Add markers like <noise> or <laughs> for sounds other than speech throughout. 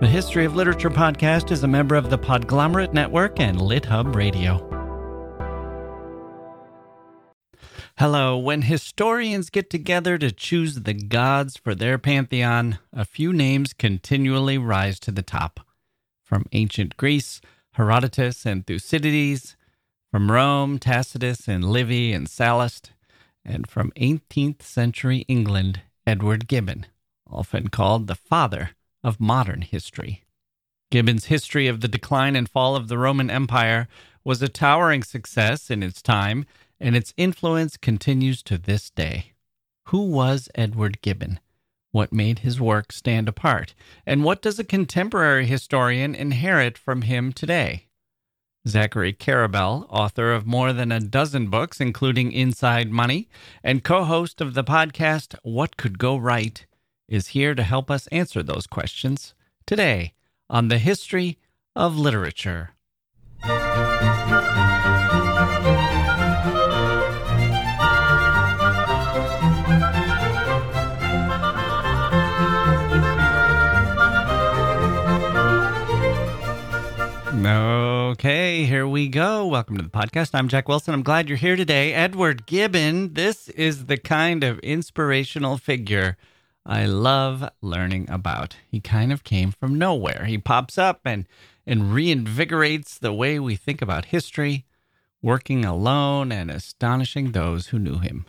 The History of Literature podcast is a member of the Podglomerate Network and LitHub Radio. Hello. When historians get together to choose the gods for their pantheon, a few names continually rise to the top. From ancient Greece, Herodotus and Thucydides, from Rome, Tacitus and Livy and Sallust, and from 18th century England, Edward Gibbon, often called the father of modern history. Gibbon's history of the decline and fall of the Roman Empire was a towering success in its time, and its influence continues to this day. Who was Edward Gibbon? What made his work stand apart? And what does a contemporary historian inherit from him today? Zachary Karabell, author of more than a dozen books, including Inside Money, and co host of the podcast What Could Go Right, is here to help us answer those questions today on the history of literature. Okay, here we go. Welcome to the podcast. I'm Jacke Wilson. I'm glad you're here today. Edward Gibbon, this is the kind of inspirational figure I love learning about. He kind of came from nowhere. He pops up and and reinvigorates the way we think about history, working alone and astonishing those who knew him.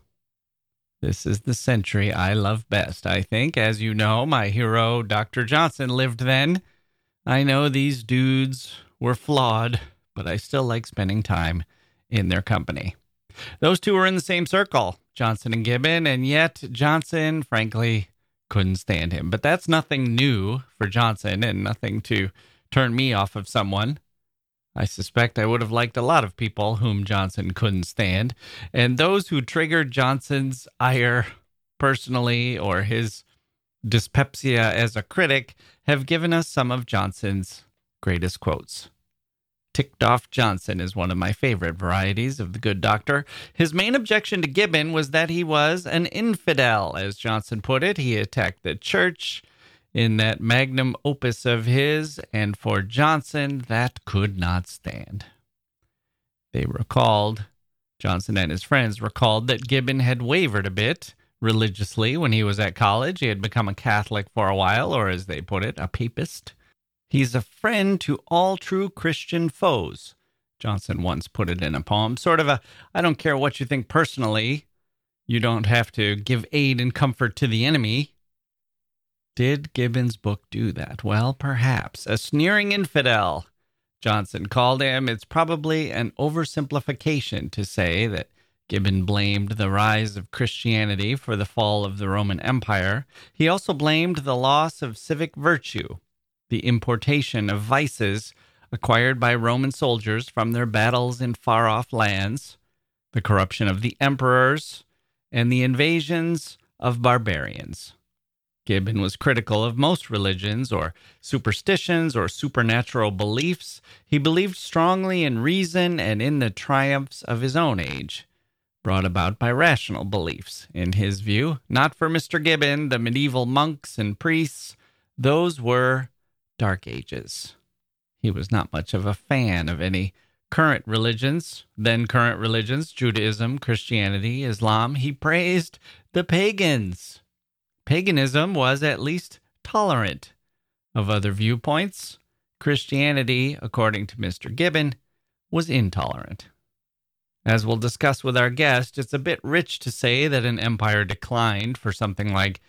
This is the century I love best, I think. As you know, my hero, Dr. Johnson, lived then. I know these dudes were flawed, but I still like spending time in their company. Those two were in the same circle, Johnson and Gibbon, and yet Johnson, frankly, couldn't stand him. But that's nothing new for Johnson and nothing to turn me off of someone. I suspect I would have liked a lot of people whom Johnson couldn't stand. And those who triggered Johnson's ire personally or his dyspepsia as a critic have given us some of Johnson's greatest quotes. Ticked off Johnson is one of my favorite varieties of the good doctor. His main objection to Gibbon was that he was an infidel, as Johnson put it. He attacked the church in that magnum opus of his, and for Johnson, that could not stand. They recalled, Johnson and his friends recalled, that Gibbon had wavered a bit religiously when he was at college. He had become a Catholic for a while, or as they put it, a papist. He's a friend to all true Christian foes. Johnson once put it in a poem. Sort of a, I don't care what you think personally. You don't have to give aid and comfort to the enemy. Did Gibbon's book do that? Well, perhaps. A sneering infidel, Johnson called him. It's probably an oversimplification to say that Gibbon blamed the rise of Christianity for the fall of the Roman Empire. He also blamed the loss of civic virtue the importation of vices acquired by Roman soldiers from their battles in far off lands, the corruption of the emperors, and the invasions of barbarians. Gibbon was critical of most religions or superstitions or supernatural beliefs. He believed strongly in reason and in the triumphs of his own age, brought about by rational beliefs, in his view. Not for Mr. Gibbon, the medieval monks and priests. Those were Dark Ages. He was not much of a fan of any current religions, then current religions, Judaism, Christianity, Islam. He praised the pagans. Paganism was at least tolerant of other viewpoints. Christianity, according to Mr. Gibbon, was intolerant. As we'll discuss with our guest, it's a bit rich to say that an empire declined for something like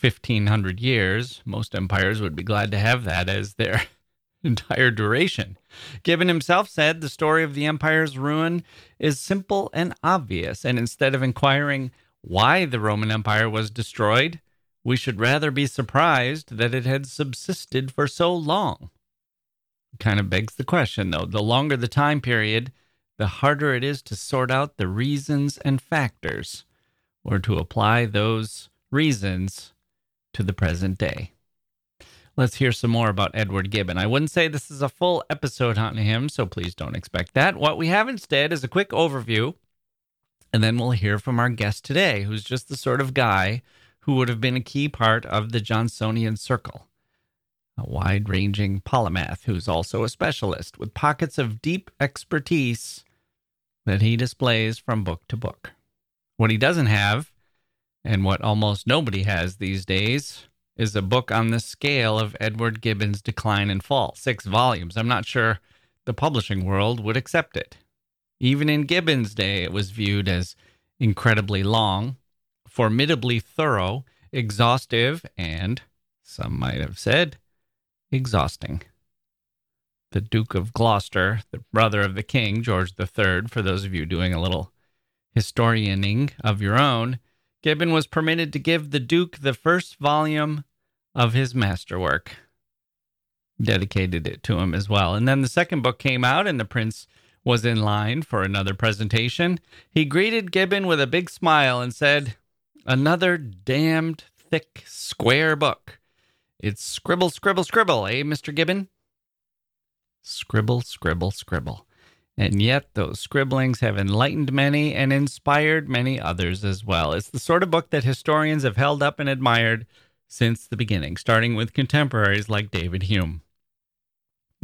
1500 years. Most empires would be glad to have that as their <laughs> entire duration. Gibbon himself said the story of the empire's ruin is simple and obvious, and instead of inquiring why the Roman Empire was destroyed, we should rather be surprised that it had subsisted for so long. Kind of begs the question, though. The longer the time period, the harder it is to sort out the reasons and factors, or to apply those reasons to the present day. Let's hear some more about Edward Gibbon. I wouldn't say this is a full episode on him, so please don't expect that. What we have instead is a quick overview, and then we'll hear from our guest today, who's just the sort of guy who would have been a key part of the Johnsonian circle. a wide ranging polymath who's also a specialist with pockets of deep expertise that he displays from book to book. What he doesn't have, and what almost nobody has these days, is a book on the scale of Edward Gibbon's decline and fall, six volumes. I'm not sure the publishing world would accept it. Even in Gibbon's day, it was viewed as incredibly long, formidably thorough, exhaustive, and, some might have said, exhausting. The Duke of Gloucester, the brother of the king, George III, for those of you doing a little historianing of your own, Gibbon was permitted to give the Duke the first volume of his masterwork. Dedicated it to him as well. And then the second book came out, and the prince was in line for another presentation. He greeted Gibbon with a big smile and said, Another damned thick, square book. It's scribble, scribble, scribble, eh, Mr. Gibbon? Scribble, scribble, scribble. And yet, those scribblings have enlightened many and inspired many others as well. It's the sort of book that historians have held up and admired since the beginning, starting with contemporaries like David Hume.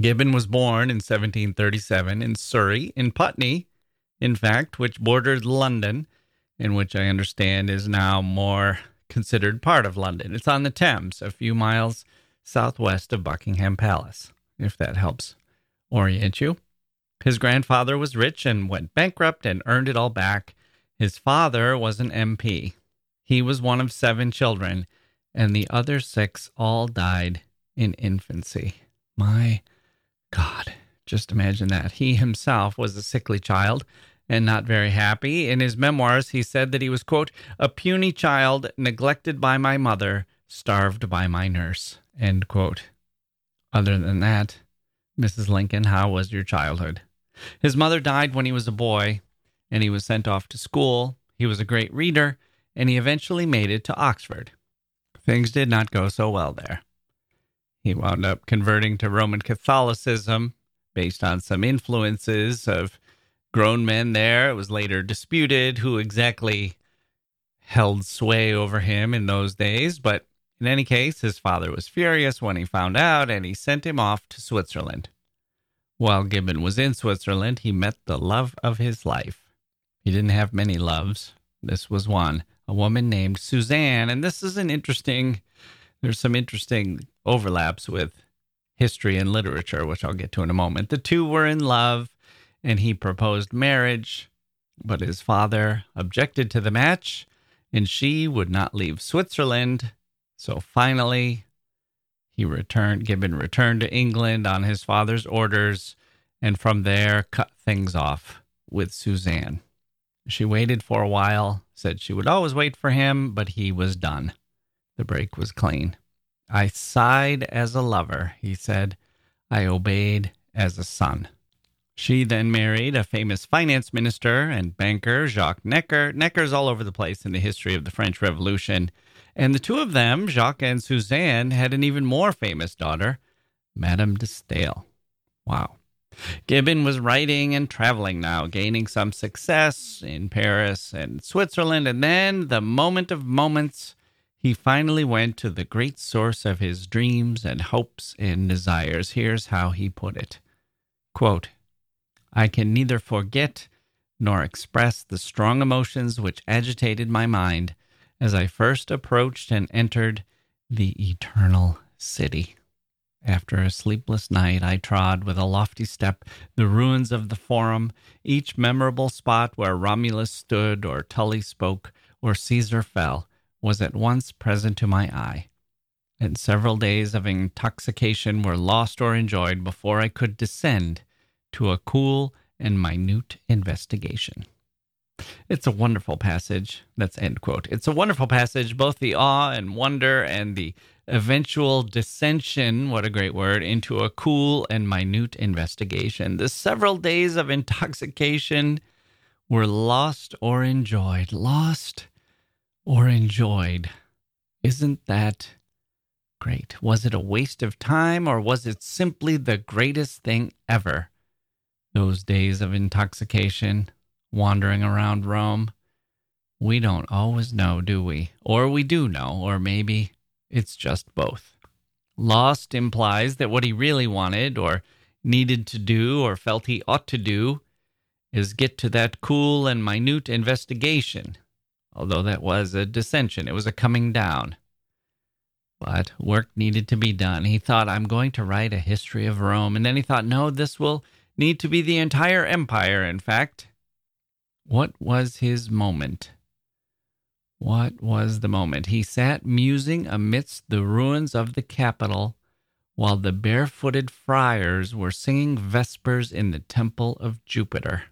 Gibbon was born in 1737 in Surrey, in Putney, in fact, which bordered London, and which I understand is now more considered part of London. It's on the Thames, a few miles southwest of Buckingham Palace, if that helps orient you. His grandfather was rich and went bankrupt and earned it all back. His father was an MP. He was one of seven children, and the other six all died in infancy. My God, just imagine that. He himself was a sickly child and not very happy. In his memoirs, he said that he was, quote, a puny child neglected by my mother, starved by my nurse, end quote. Other than that, Mrs. Lincoln, how was your childhood? His mother died when he was a boy, and he was sent off to school. He was a great reader, and he eventually made it to Oxford. Things did not go so well there. He wound up converting to Roman Catholicism based on some influences of grown men there. It was later disputed who exactly held sway over him in those days, but in any case, his father was furious when he found out and he sent him off to Switzerland. While Gibbon was in Switzerland, he met the love of his life. He didn't have many loves. This was one, a woman named Suzanne. And this is an interesting, there's some interesting overlaps with history and literature, which I'll get to in a moment. The two were in love and he proposed marriage, but his father objected to the match, and she would not leave Switzerland. So finally, he returned, Gibbon returned to England on his father's orders, and from there cut things off with Suzanne. She waited for a while, said she would always wait for him, but he was done. The break was clean. I sighed as a lover, he said. I obeyed as a son. She then married a famous finance minister and banker, Jacques Necker. Necker's all over the place in the history of the French Revolution. And the two of them, Jacques and Suzanne, had an even more famous daughter, Madame de Stael. Wow. Gibbon was writing and traveling now, gaining some success in Paris and Switzerland. And then, the moment of moments, he finally went to the great source of his dreams and hopes and desires. Here's how he put it Quote, I can neither forget nor express the strong emotions which agitated my mind as I first approached and entered the eternal city. After a sleepless night, I trod with a lofty step the ruins of the Forum, each memorable spot where Romulus stood, or Tully spoke, or Caesar fell, was at once present to my eye. And several days of intoxication were lost or enjoyed before I could descend to a cool and minute investigation. It's a wonderful passage. That's end quote. It's a wonderful passage, both the awe and wonder and the eventual dissension, what a great word, into a cool and minute investigation. The several days of intoxication were lost or enjoyed. Lost or enjoyed. Isn't that great? Was it a waste of time or was it simply the greatest thing ever? those days of intoxication, wandering around Rome? We don't always know, do we? Or we do know, or maybe it's just both. Lost implies that what he really wanted or needed to do or felt he ought to do is get to that cool and minute investigation, although that was a dissension. It was a coming down. But work needed to be done. He thought, I'm going to write a history of Rome. And then he thought, no, this will need to be the entire empire, in fact. What was his moment? What was the moment? He sat musing amidst the ruins of the Capitol while the barefooted friars were singing vespers in the temple of Jupiter.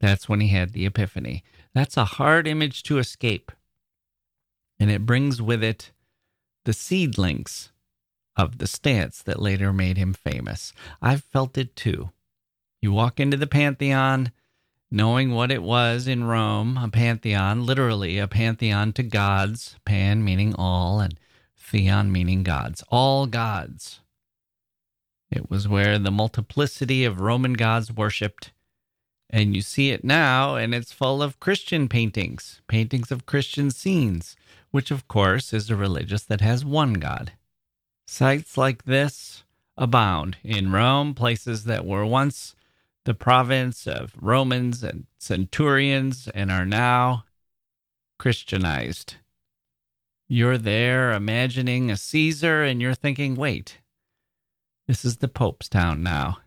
That's when he had the epiphany. That's a hard image to escape. And it brings with it the seedlings of the stance that later made him famous. I've felt it too. You walk into the Pantheon knowing what it was in Rome, a pantheon, literally a pantheon to gods, pan meaning all, and theon meaning gods, all gods. It was where the multiplicity of Roman gods worshipped. And you see it now, and it's full of Christian paintings, paintings of Christian scenes, which of course is a religious that has one God. Sites like this abound in Rome, places that were once the province of Romans and centurions and are now Christianized. You're there imagining a Caesar and you're thinking, wait, this is the Pope's town now.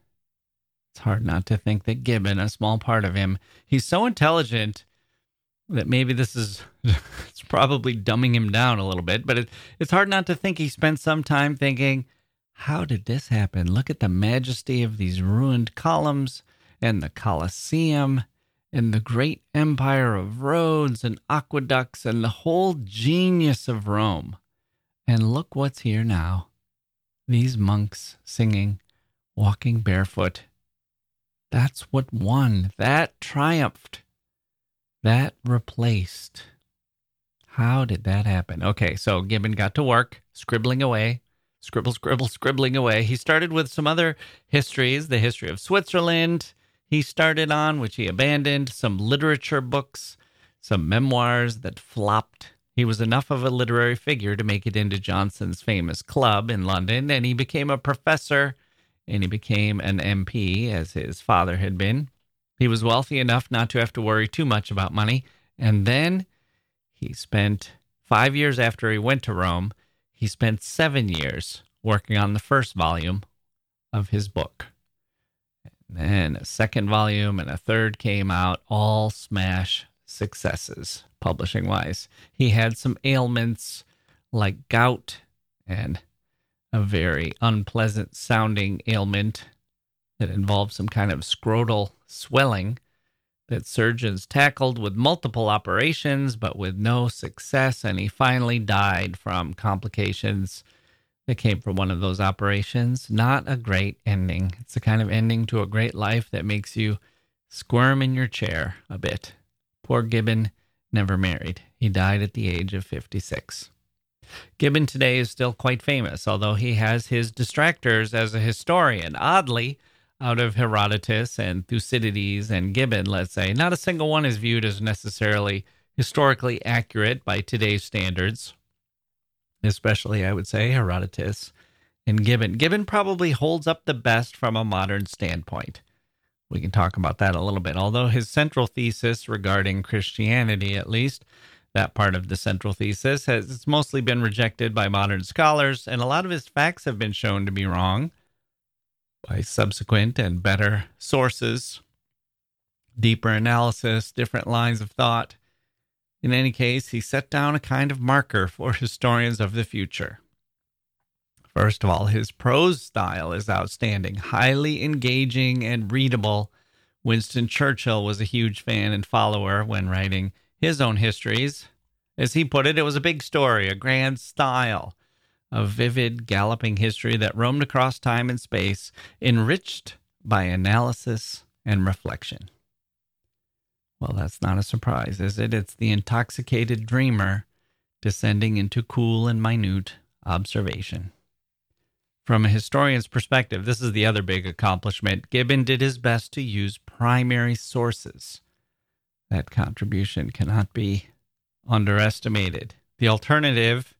It's hard not to think that Gibbon, a small part of him, he's so intelligent that maybe this is <laughs> it's probably dumbing him down a little bit, but it, it's hard not to think he spent some time thinking, how did this happen? Look at the majesty of these ruined columns and the Colosseum and the great empire of roads and aqueducts and the whole genius of Rome. And look what's here now. These monks singing, walking barefoot. That's what won. That triumphed. That replaced. How did that happen? Okay, so Gibbon got to work, scribbling away, scribble, scribble, scribbling away. He started with some other histories, the history of Switzerland, he started on, which he abandoned, some literature books, some memoirs that flopped. He was enough of a literary figure to make it into Johnson's famous club in London, and he became a professor and he became an MP, as his father had been. He was wealthy enough not to have to worry too much about money. And then he spent five years after he went to Rome, he spent seven years working on the first volume of his book. Then a second volume and a third came out, all smash successes, publishing wise. He had some ailments like gout and a very unpleasant sounding ailment that involved some kind of scrotal swelling that surgeons tackled with multiple operations but with no success. And he finally died from complications that came from one of those operations. Not a great ending. It's the kind of ending to a great life that makes you squirm in your chair a bit. Poor Gibbon never married. He died at the age of 56. Gibbon today is still quite famous, although he has his distractors as a historian. Oddly, out of Herodotus and Thucydides and Gibbon, let's say, not a single one is viewed as necessarily historically accurate by today's standards especially, I would say, Herodotus and Gibbon. Gibbon probably holds up the best from a modern standpoint. We can talk about that a little bit. Although his central thesis regarding Christianity, at least, that part of the central thesis has it's mostly been rejected by modern scholars, and a lot of his facts have been shown to be wrong by subsequent and better sources, deeper analysis, different lines of thought. In any case, he set down a kind of marker for historians of the future. First of all, his prose style is outstanding, highly engaging and readable. Winston Churchill was a huge fan and follower when writing his own histories. As he put it, it was a big story, a grand style, a vivid, galloping history that roamed across time and space, enriched by analysis and reflection. Well, that's not a surprise, is it? It's the intoxicated dreamer descending into cool and minute observation. From a historian's perspective, this is the other big accomplishment. Gibbon did his best to use primary sources. That contribution cannot be underestimated. The alternative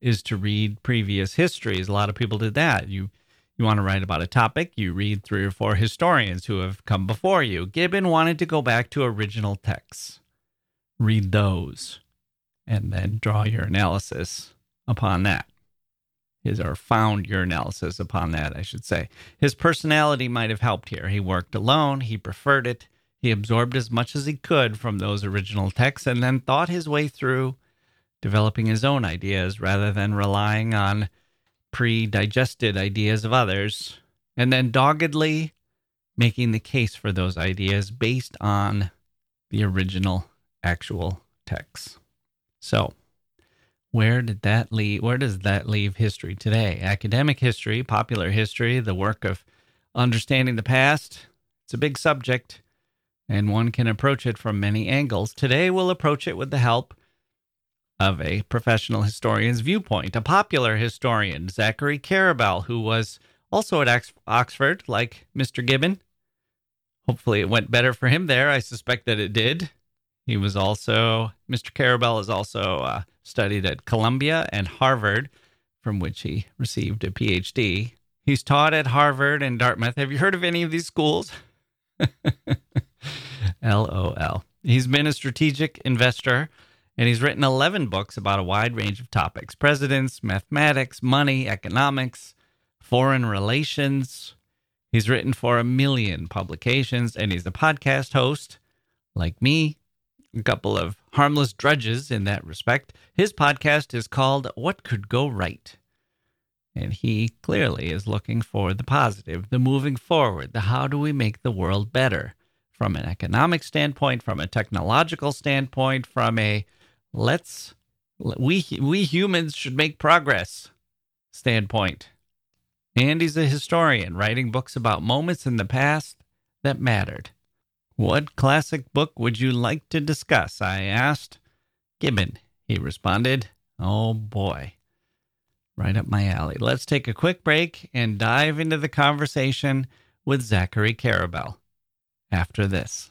is to read previous histories. A lot of people did that. You you want to write about a topic, you read three or four historians who have come before you. Gibbon wanted to go back to original texts, read those, and then draw your analysis upon that. His or found your analysis upon that, I should say. His personality might have helped here. He worked alone, he preferred it. He absorbed as much as he could from those original texts and then thought his way through developing his own ideas rather than relying on pre digested ideas of others, and then doggedly making the case for those ideas based on the original actual texts. So, where did that leave where does that leave history today? Academic history, popular history, the work of understanding the past. It's a big subject and one can approach it from many angles. Today we'll approach it with the help of a professional historian's viewpoint, a popular historian, Zachary Karabell, who was also at Oxford, like Mr. Gibbon. Hopefully, it went better for him there. I suspect that it did. He was also, Mr. Karabell has also uh, studied at Columbia and Harvard, from which he received a PhD. He's taught at Harvard and Dartmouth. Have you heard of any of these schools? <laughs> LOL. He's been a strategic investor and he's written 11 books about a wide range of topics presidents, mathematics, money, economics, foreign relations. He's written for a million publications, and he's a podcast host, like me, a couple of harmless drudges in that respect. His podcast is called What Could Go Right. And he clearly is looking for the positive, the moving forward, the how do we make the world better from an economic standpoint, from a technological standpoint, from a let's we we humans should make progress standpoint. Andy's a historian writing books about moments in the past that mattered. What classic book would you like to discuss? I asked. Gibbon, he responded. Oh boy. Right up my alley. Let's take a quick break and dive into the conversation with Zachary Karabell after this.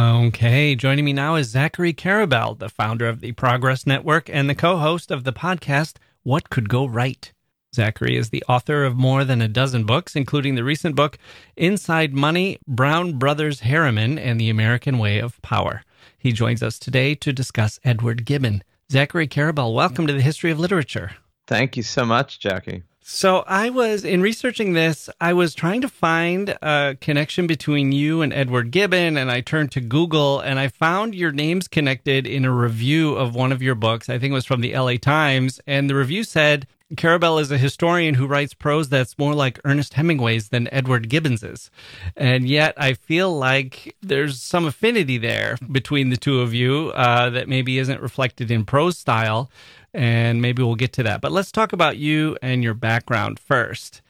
Okay, joining me now is Zachary Karabell, the founder of the Progress Network and the co host of the podcast What Could Go Right. Zachary is the author of more than a dozen books, including the recent book Inside Money Brown Brothers Harriman and the American Way of Power. He joins us today to discuss Edward Gibbon. Zachary Karabell, welcome to the History of Literature. Thank you so much, Jackie. So I was in researching this, I was trying to find a connection between you and Edward Gibbon and I turned to Google and I found your names connected in a review of one of your books. I think it was from the LA Times and the review said Karabell is a historian who writes prose that's more like Ernest Hemingway's than Edward Gibbons's. And yet I feel like there's some affinity there between the two of you uh, that maybe isn't reflected in prose style. And maybe we'll get to that. But let's talk about you and your background first.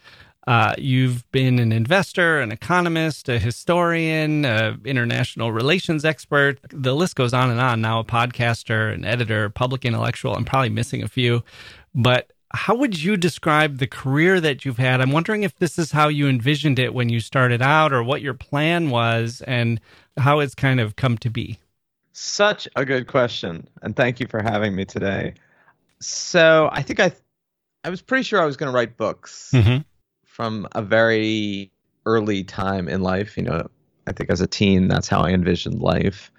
Uh, you've been an investor, an economist, a historian, an international relations expert. The list goes on and on. Now, a podcaster, an editor, public intellectual. I'm probably missing a few. But how would you describe the career that you've had? I'm wondering if this is how you envisioned it when you started out or what your plan was and how it's kind of come to be. Such a good question. And thank you for having me today. So I think I I was pretty sure I was going to write books mm-hmm. from a very early time in life. You know, I think as a teen, that's how I envisioned life.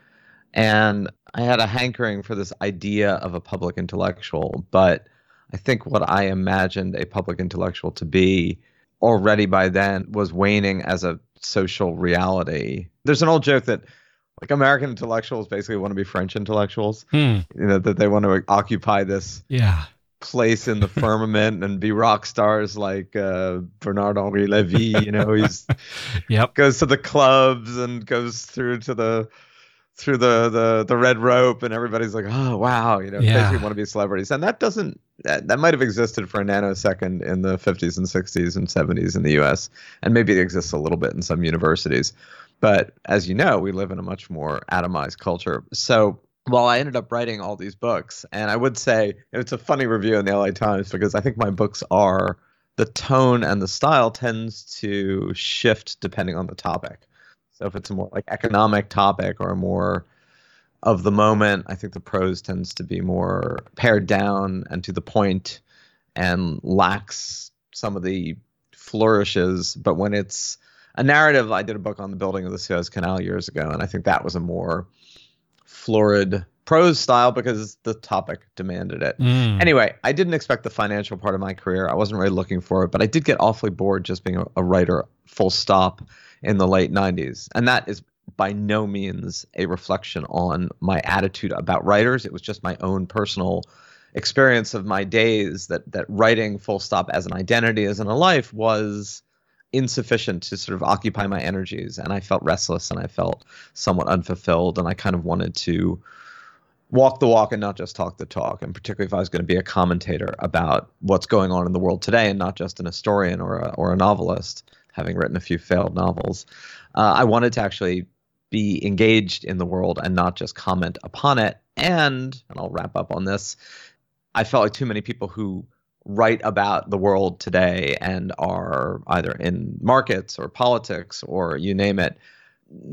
And I had a hankering for this idea of a public intellectual, but I think what I imagined a public intellectual to be already by then was waning as a social reality. There's an old joke that like American intellectuals basically want to be French intellectuals. Hmm. You know that they want to occupy this yeah place in the <laughs> firmament and be rock stars like uh, Bernard Henri Lévy. You know, he's <laughs> yep goes to the clubs and goes through to the through the the the red rope and everybody's like oh wow you know yeah. basically want to be celebrities and that doesn't that, that might have existed for a nanosecond in the 50s and 60s and 70s in the US and maybe it exists a little bit in some universities but as you know we live in a much more atomized culture so well I ended up writing all these books and I would say it's a funny review in the LA Times because I think my books are the tone and the style tends to shift depending on the topic so if it's a more like economic topic or more of the moment, I think the prose tends to be more pared down and to the point and lacks some of the flourishes. But when it's a narrative, I did a book on the building of the Suez Canal years ago, and I think that was a more florid prose style because the topic demanded it. Mm. Anyway, I didn't expect the financial part of my career. I wasn't really looking for it, but I did get awfully bored just being a, a writer, full stop in the late 90s. And that is by no means a reflection on my attitude about writers. It was just my own personal experience of my days that that writing full stop as an identity as in a life was insufficient to sort of occupy my energies and I felt restless and I felt somewhat unfulfilled and I kind of wanted to walk the walk and not just talk the talk and particularly if I was going to be a commentator about what's going on in the world today and not just an historian or a, or a novelist having written a few failed novels. Uh, I wanted to actually be engaged in the world and not just comment upon it. And, and I'll wrap up on this, I felt like too many people who write about the world today and are either in markets or politics or you name it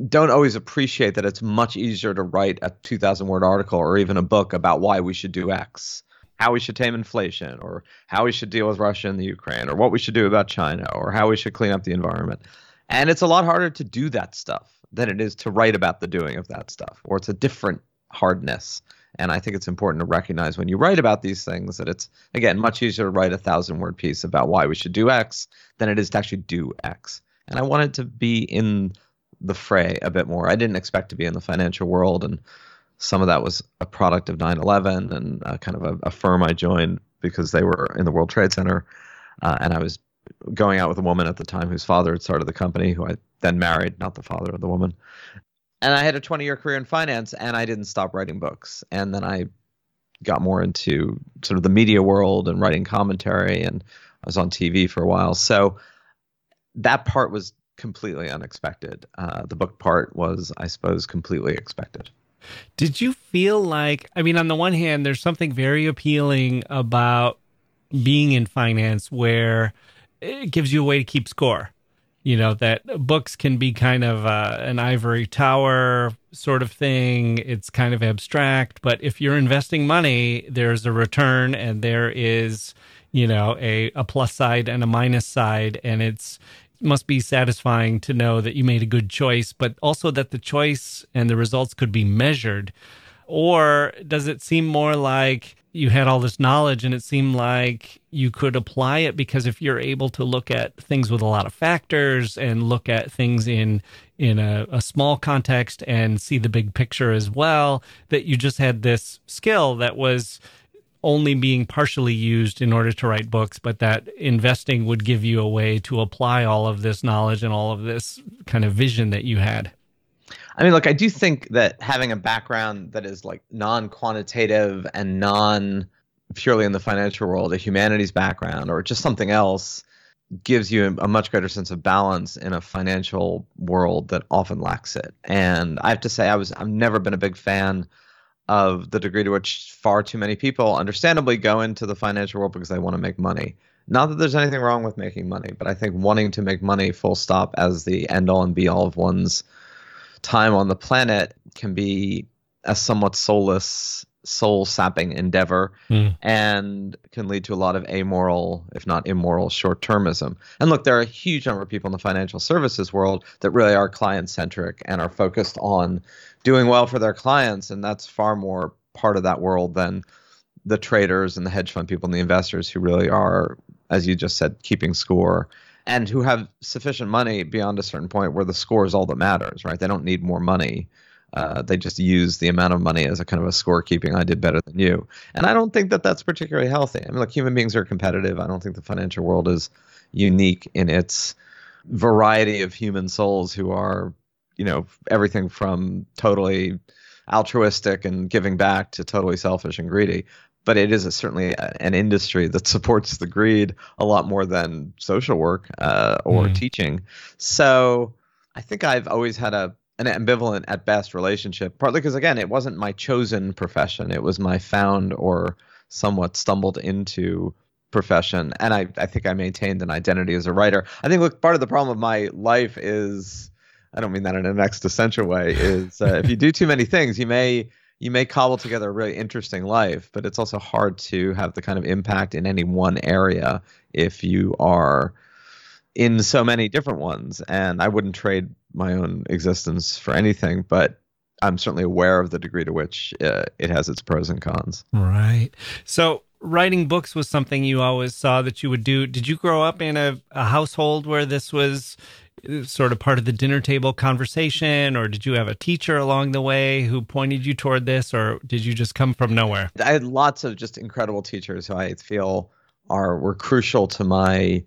don't always appreciate that it's much easier to write a 2000 word article or even a book about why we should do x how we should tame inflation or how we should deal with Russia and the Ukraine or what we should do about China or how we should clean up the environment. And it's a lot harder to do that stuff than it is to write about the doing of that stuff, or it's a different hardness. And I think it's important to recognize when you write about these things that it's, again, much easier to write a thousand word piece about why we should do X than it is to actually do X. And I wanted to be in the fray a bit more. I didn't expect to be in the financial world and some of that was a product of 9/11 and uh, kind of a, a, firm I joined because they were in the World Trade Center, uh, and I was going out with a woman at the time whose father had started the company, who I then married, not the father of the woman. And I had a 20 year career in finance, and I didn't stop writing books. And then I got more into sort of the media world and writing commentary, and I was on TV for a while. So that part was completely unexpected. Uh, the book part was, I suppose, completely expected. Did you feel like, I mean, on the one hand, there's something very appealing about being in finance where it gives you a way to keep score. You know, that books can be kind of uh, an ivory tower sort of thing. It's kind of abstract, but if you're investing money, there's a return and there is, you know, a, a plus side and a minus side. And it's, must be satisfying to know that you made a good choice, but also that the choice and the results could be measured? Or does it seem more like you had all this knowledge and it seemed like you could apply it because if you're able to look at things with a lot of factors and look at things in in a, a small context and see the big picture as well, that you just had this skill that was only being partially used in order to write books, but that investing would give you a way to apply all of this knowledge and all of this kind of vision that you had. I mean, look, I do think that having a background that is like non quantitative and non purely in the financial world, a humanities background or just something else gives you a much greater sense of balance in a financial world that often lacks it. And I have to say, I was I've never been a big fan of the degree to which far too many people, understandably, go into the financial world because they want to make money. Not that there's anything wrong with making money, but I think wanting to make money, full stop, as the end all and be all of one's time on the planet can be a somewhat soulless soul sapping endeavor mm. and can lead to a lot of amoral, if not immoral, short termism. And look, there are a huge number of people in the financial services world that really are client centric and are focused on doing well for their clients. And that's far more part of that world than the traders and the hedge fund people and the investors who really are, as you just said, keeping score and who have sufficient money beyond a certain point where the score is all that matters, right? They don't need more money uh, they just use the amount of money as a kind of a scorekeeping. I did better than you, and I don't think that that's particularly healthy. I mean, like human beings are competitive. I don't think the financial world is unique in its variety of human souls who are, you know, everything from totally altruistic and giving back to totally selfish and greedy. But it is a, certainly an industry that supports the greed a lot more than social work uh, or mm. teaching. So I think I've always had a an ambivalent at best relationship, partly because, again, it wasn't my chosen profession. It was my found or somewhat stumbled into profession. And I, I think I maintained an identity as a writer. I think, look, part of the problem of my life is, I don't mean that in an existential way, is uh, if you do too many things, you may you may cobble together a really interesting life, but it's also hard to have the kind of impact in any one area if you are in so many different ones. And I wouldn't trade my own existence for anything, but I'm certainly aware of the degree to which uh, it has its pros and cons. Right. So, writing books was something you always saw that you would do. Did you grow up in a, a household where this was sort of part of the dinner table conversation, or did you have a teacher along the way who pointed you toward this, or did you just come from nowhere? I had lots of just incredible teachers who I feel are were crucial to my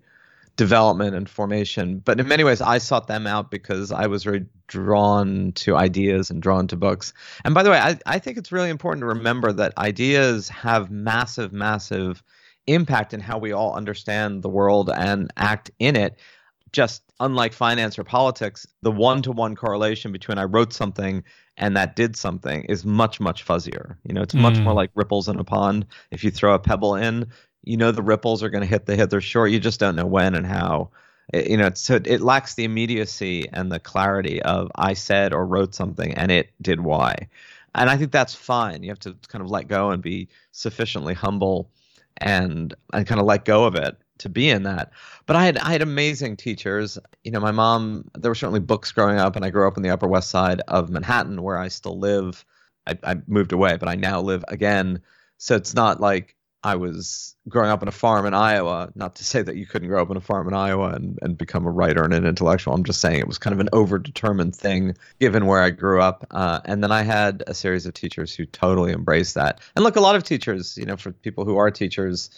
development and formation. But in many ways, I sought them out because I was very drawn to ideas and drawn to books. And by the way, I, I think it's really important to remember that ideas have massive, massive impact in how we all understand the world and act in it. Just unlike finance or politics, the one to one correlation between I wrote something and that did something is much, much fuzzier. You know, it's much mm. more like ripples in a pond. If you throw a pebble in, you know the ripples are going to hit the hither shore. You just don't know when and how. It, you know, so it lacks the immediacy and the clarity of I said or wrote something and it did why. And I think that's fine. You have to kind of let go and be sufficiently humble and and kind of let go of it to be in that. But I had I had amazing teachers. You know, my mom. There were certainly books growing up, and I grew up in the Upper West Side of Manhattan, where I still live. I, I moved away, but I now live again. So it's not like I was growing up on a farm in Iowa. Not to say that you couldn't grow up on a farm in Iowa and, and become a writer and an intellectual. I'm just saying it was kind of an overdetermined thing given where I grew up. Uh, and then I had a series of teachers who totally embraced that. And look, a lot of teachers, you know, for people who are teachers,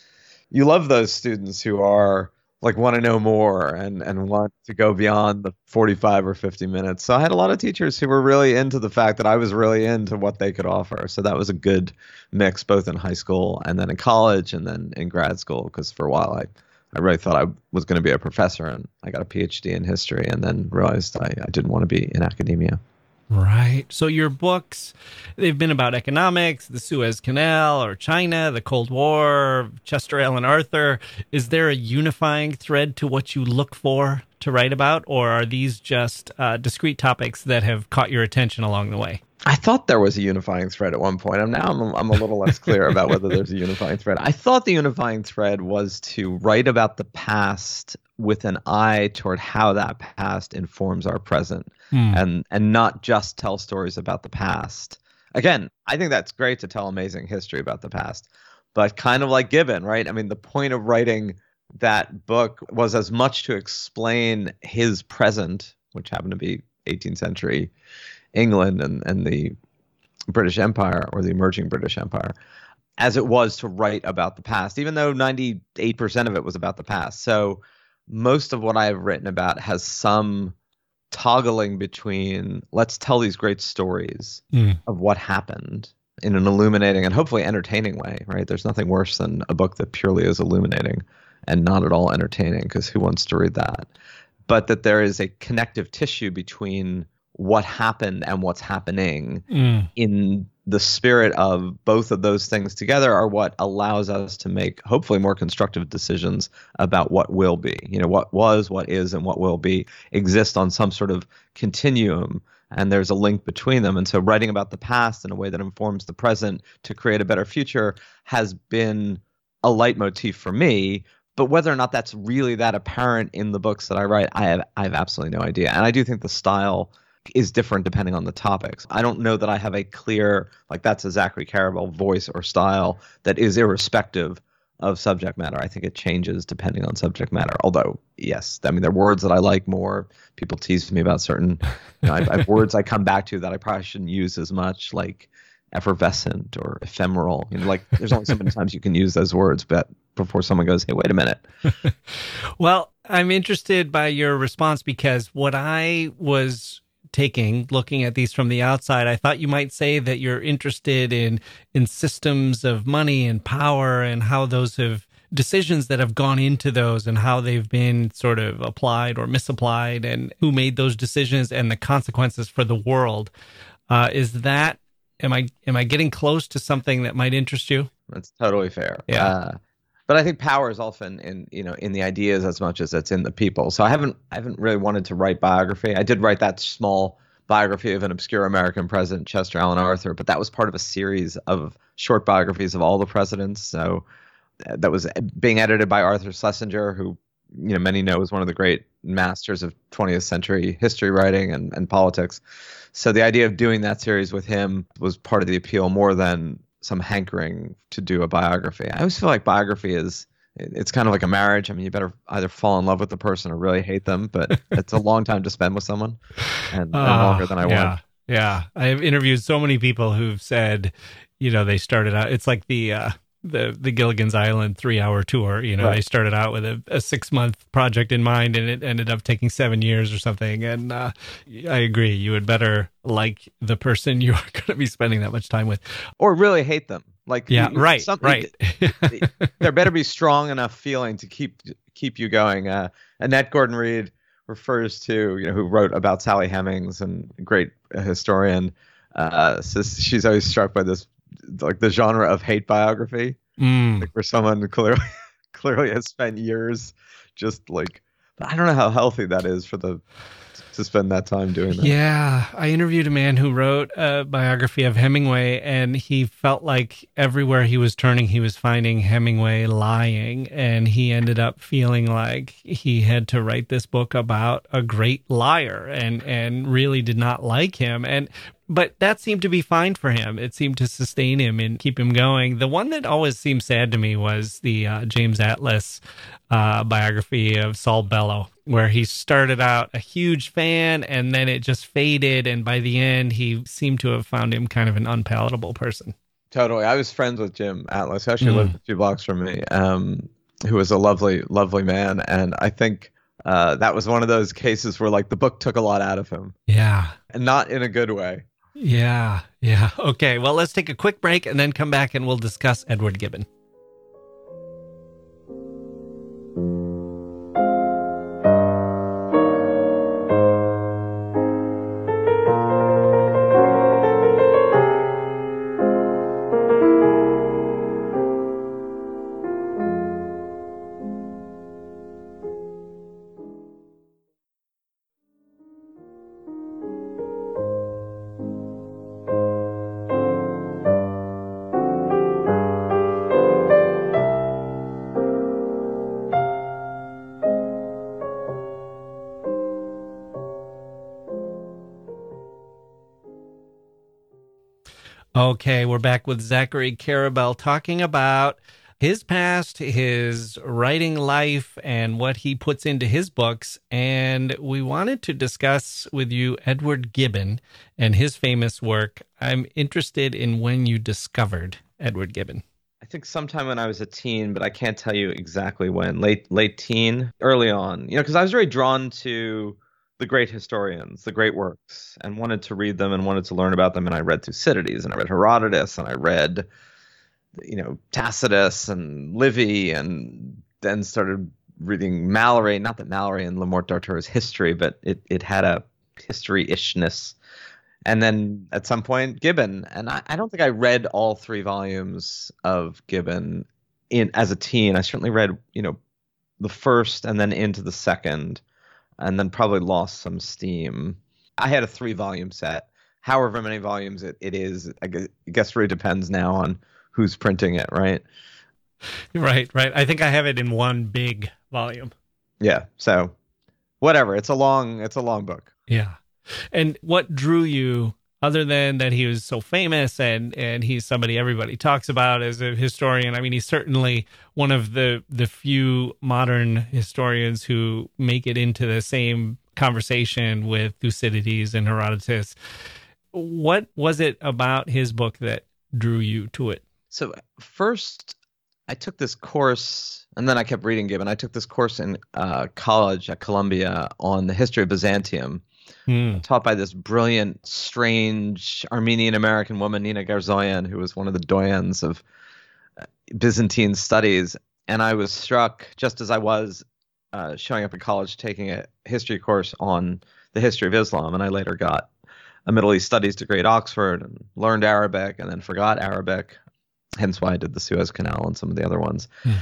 you love those students who are like want to know more and and want to go beyond the 45 or 50 minutes. So I had a lot of teachers who were really into the fact that I was really into what they could offer. So that was a good mix both in high school and then in college and then in grad school because for a while I I really thought I was going to be a professor and I got a PhD in history and then realized I, I didn't want to be in academia. Right. So your books, they've been about economics, the Suez Canal, or China, the Cold War, Chester Alan Arthur. Is there a unifying thread to what you look for to write about, or are these just uh, discrete topics that have caught your attention along the way? I thought there was a unifying thread at one point. I'm now I'm a, I'm a little less clear about whether there's a unifying thread. I thought the unifying thread was to write about the past with an eye toward how that past informs our present mm. and and not just tell stories about the past. Again, I think that's great to tell amazing history about the past, but kind of like Gibbon, right? I mean, the point of writing that book was as much to explain his present, which happened to be 18th century England and, and the British Empire or the emerging British Empire, as it was to write about the past, even though 98% of it was about the past. So most of what I've written about has some toggling between let's tell these great stories mm. of what happened in an illuminating and hopefully entertaining way, right? There's nothing worse than a book that purely is illuminating and not at all entertaining because who wants to read that? But that there is a connective tissue between what happened and what's happening mm. in the spirit of both of those things together are what allows us to make hopefully more constructive decisions about what will be you know what was what is and what will be exist on some sort of continuum and there's a link between them and so writing about the past in a way that informs the present to create a better future has been a leitmotif for me but whether or not that's really that apparent in the books that I write, I have I have absolutely no idea. And I do think the style is different depending on the topics. I don't know that I have a clear, like that's a Zachary Karabell voice or style that is irrespective of subject matter. I think it changes depending on subject matter. Although, yes, I mean, there are words that I like more. People tease me about certain, you know, I, I have <laughs> words I come back to that I probably shouldn't use as much, like effervescent or ephemeral. You know, like there's only so many times you can use those words, but before someone goes, "Hey, wait a minute." <laughs> well, I'm interested by your response because what I was taking looking at these from the outside i thought you might say that you're interested in in systems of money and power and how those have decisions that have gone into those and how they've been sort of applied or misapplied and who made those decisions and the consequences for the world. Uh, is that am i am i getting close to something that might interest you? That's totally fair. Yeah. Uh, but I think power is often in you know in the ideas as much as it's in the people. So I haven't I haven't really wanted to write biography. I did write that small biography of an obscure American president, Chester Alan Arthur, but that was part of a series of short biographies of all the presidents. So uh, that was being edited by Arthur Schlesinger, who you know many know is one of the great masters of 20th century history writing and, and politics. So the idea of doing that series with him was part of the appeal more than some hankering to do a biography. I always feel like biography is it's kind of like a marriage. I mean, you better either fall in love with the person or really hate them, but <laughs> it's a long time to spend with someone and, uh, and longer than I yeah, want. Yeah. I've interviewed so many people who've said, you know, they started out, it's like the, uh, the the Gilligan's Island three hour tour. You know, right. they started out with a, a, six month project in mind, and it ended up taking seven years or something. And uh, I agree, you would better like the person <laughs> you are going to be spending that much time with, or really hate them. Like yeah, you, right, right. <laughs> there better be strong enough feeling to keep keep you going. Uh, Annette Gordon Reed refers to you know who wrote about Sally Hemings and great historian. Uh, says she's always struck by this like the genre of hate biography, mm. like where someone clearly <laughs> clearly has spent years just like I don't know how healthy that is for the to spend that time doing that. Yeah, I interviewed a man who wrote a biography of Hemingway, and he felt like everywhere he was turning, he was finding Hemingway lying, and he ended up feeling like he had to write this book about a great liar, and and really did not like him. And but that seemed to be fine for him. It seemed to sustain him and keep him going. The one that always seemed sad to me was the uh, James Atlas uh, biography of Saul Bellow, where he started out a huge fan and then it just faded. And by the end, he seemed to have found him kind of an unpalatable person. Totally. I was friends with Jim Atlas, who actually mm. lived a few blocks from me, um, who was a lovely, lovely man. And I think uh, that was one of those cases where like the book took a lot out of him. Yeah. And not in a good way. Yeah. Yeah. <laughs> Okay. Well, let's take a quick break and then come back and we'll discuss Edward Gibbon. Okay, we're back with Zachary Karabell talking about his past, his writing life, and what he puts into his books. And we wanted to discuss with you Edward Gibbon and his famous work. I'm interested in when you discovered Edward Gibbon. I think sometime when I was a teen, but I can't tell you exactly when. Late late teen, early on. You know, because I was very drawn to the great historians, the great works, and wanted to read them and wanted to learn about them. And I read Thucydides and I read Herodotus and I read, you know, Tacitus and Livy, and then started reading Malory. Not that Malory and Morte is history, but it it had a history ishness and then at some point Gibbon. And I, I, don't think I read all three volumes of Gibbon in as a teen. I certainly read, you know, the first and then into the second, and then probably lost some steam. I had a three volume set. However many volumes it, it is, I guess it really depends now on who's printing it, right? Right, right. I think I have it in one big volume. Yeah. So whatever. It's a long it's a long book. Yeah. And what drew you other than that he was so famous and and he's somebody everybody talks about as a historian. I mean, he's certainly one of the the few modern historians who make it into the same conversation with Thucydides and Herodotus. What was it about his book that drew you to it? So first, I took this course, and then I kept reading Gibbon. I took this course in uh, college at Columbia on the history of Byzantium mm. taught by this brilliant, strange Armenian American woman, Nina Garsoian, who was one of the doyens of uh, Byzantine studies. And I was struck, just as I was uh, showing up in college taking a history course on the history of Islam. And I later got a Middle East Studies degree at Oxford and learned Arabic and then forgot Arabic. Hence why I did the Suez Canal and some of the other ones. Mm.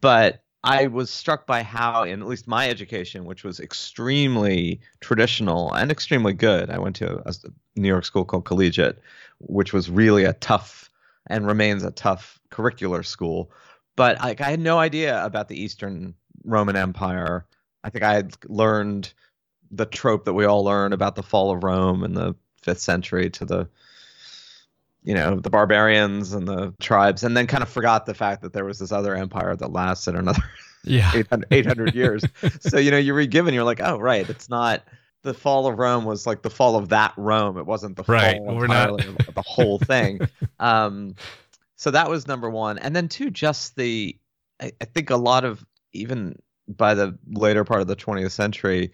But I was struck by how, in at least my education, which was extremely traditional and extremely good, I went to a New York school called Collegiate, which was really a tough and remains a tough curricular school. But like, I had no idea about the Eastern Roman Empire. I think I had learned the trope that we all learn about the fall of Rome in the fifth century to the you know the barbarians and the tribes and then kind of forgot the fact that there was this other empire that lasted another yeah. <laughs> 800, 800 years. So you know you read Gibbon you're like oh right it's not the fall of Rome was like the fall of that Rome. It wasn't the right. fall We're not... of the whole thing. <laughs> Um so that was number one. And then two just the I, I think a lot of even by the later part of the 20th century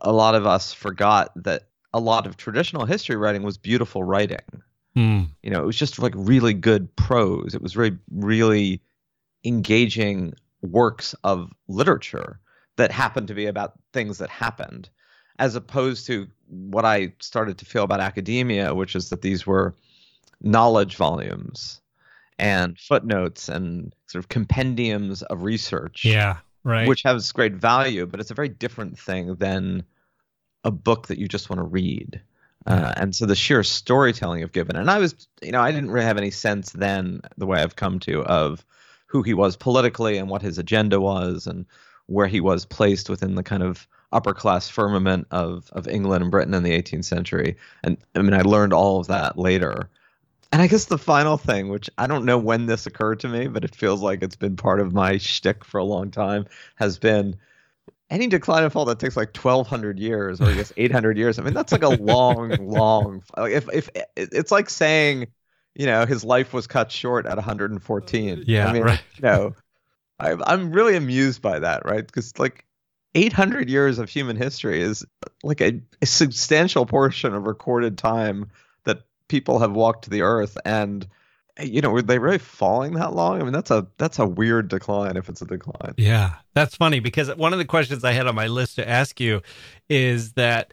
a lot of us forgot that a lot of traditional history writing was beautiful writing Mm. You know, it was just like really good prose. It was really, really engaging works of literature that happened to be about things that happened, as opposed to what I started to feel about academia, which is that these were knowledge volumes and footnotes and sort of compendiums of research. Yeah, right. Which has great value, but it's a very different thing than a book that you just want to read. Uh, and so the sheer storytelling of Gibbon, and I was, you know, I didn't really have any sense then, the way I've come to, of who he was politically and what his agenda was and where he was placed within the kind of upper class firmament of, of England and Britain in the 18th century. And I mean, I learned all of that later. And I guess the final thing, which I don't know when this occurred to me, but it feels like it's been part of my shtick for a long time, has been any decline and fall that takes like 1200 years or i guess <laughs> 800 years i mean that's like a long <laughs> long if if it's like saying you know his life was cut short at 114 yeah i mean right. you know I, i'm really amused by that right because like 800 years of human history is like a, a substantial portion of recorded time that people have walked the earth and you know, were they really falling that long? I mean, that's a that's a weird decline if it's a decline. Yeah, that's funny because one of the questions I had on my list to ask you is that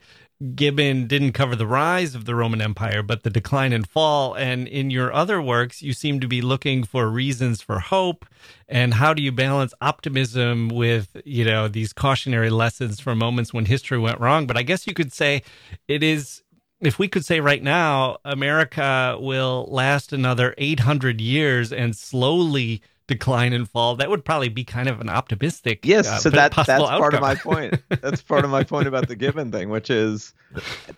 Gibbon didn't cover the rise of the Roman Empire, but the decline and fall. And in your other works, you seem to be looking for reasons for hope. And how do you balance optimism with, you know, these cautionary lessons from moments when history went wrong? But I guess you could say it is if we could say right now, America will last another 800 years and slowly decline and fall, that would probably be kind of an optimistic. Yes, uh, so that that's outcome. part of my <laughs> point. That's part of my point about the Gibbon thing, which is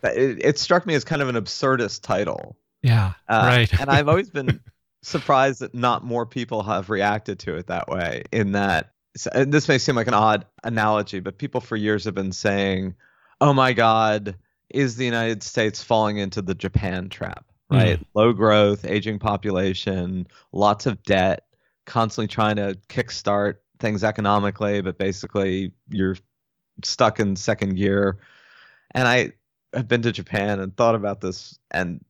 it, it struck me as kind of an absurdist title. Yeah, uh, right. and I've always been surprised that not more people have reacted to it that way. In that, this may seem like an odd analogy, but people for years have been saying, "Oh my God." Is the United States falling into the Japan trap, right? Mm. Low growth, aging population, lots of debt, constantly trying to kickstart things economically, but basically you're stuck in second gear. And I have been to Japan and thought about this and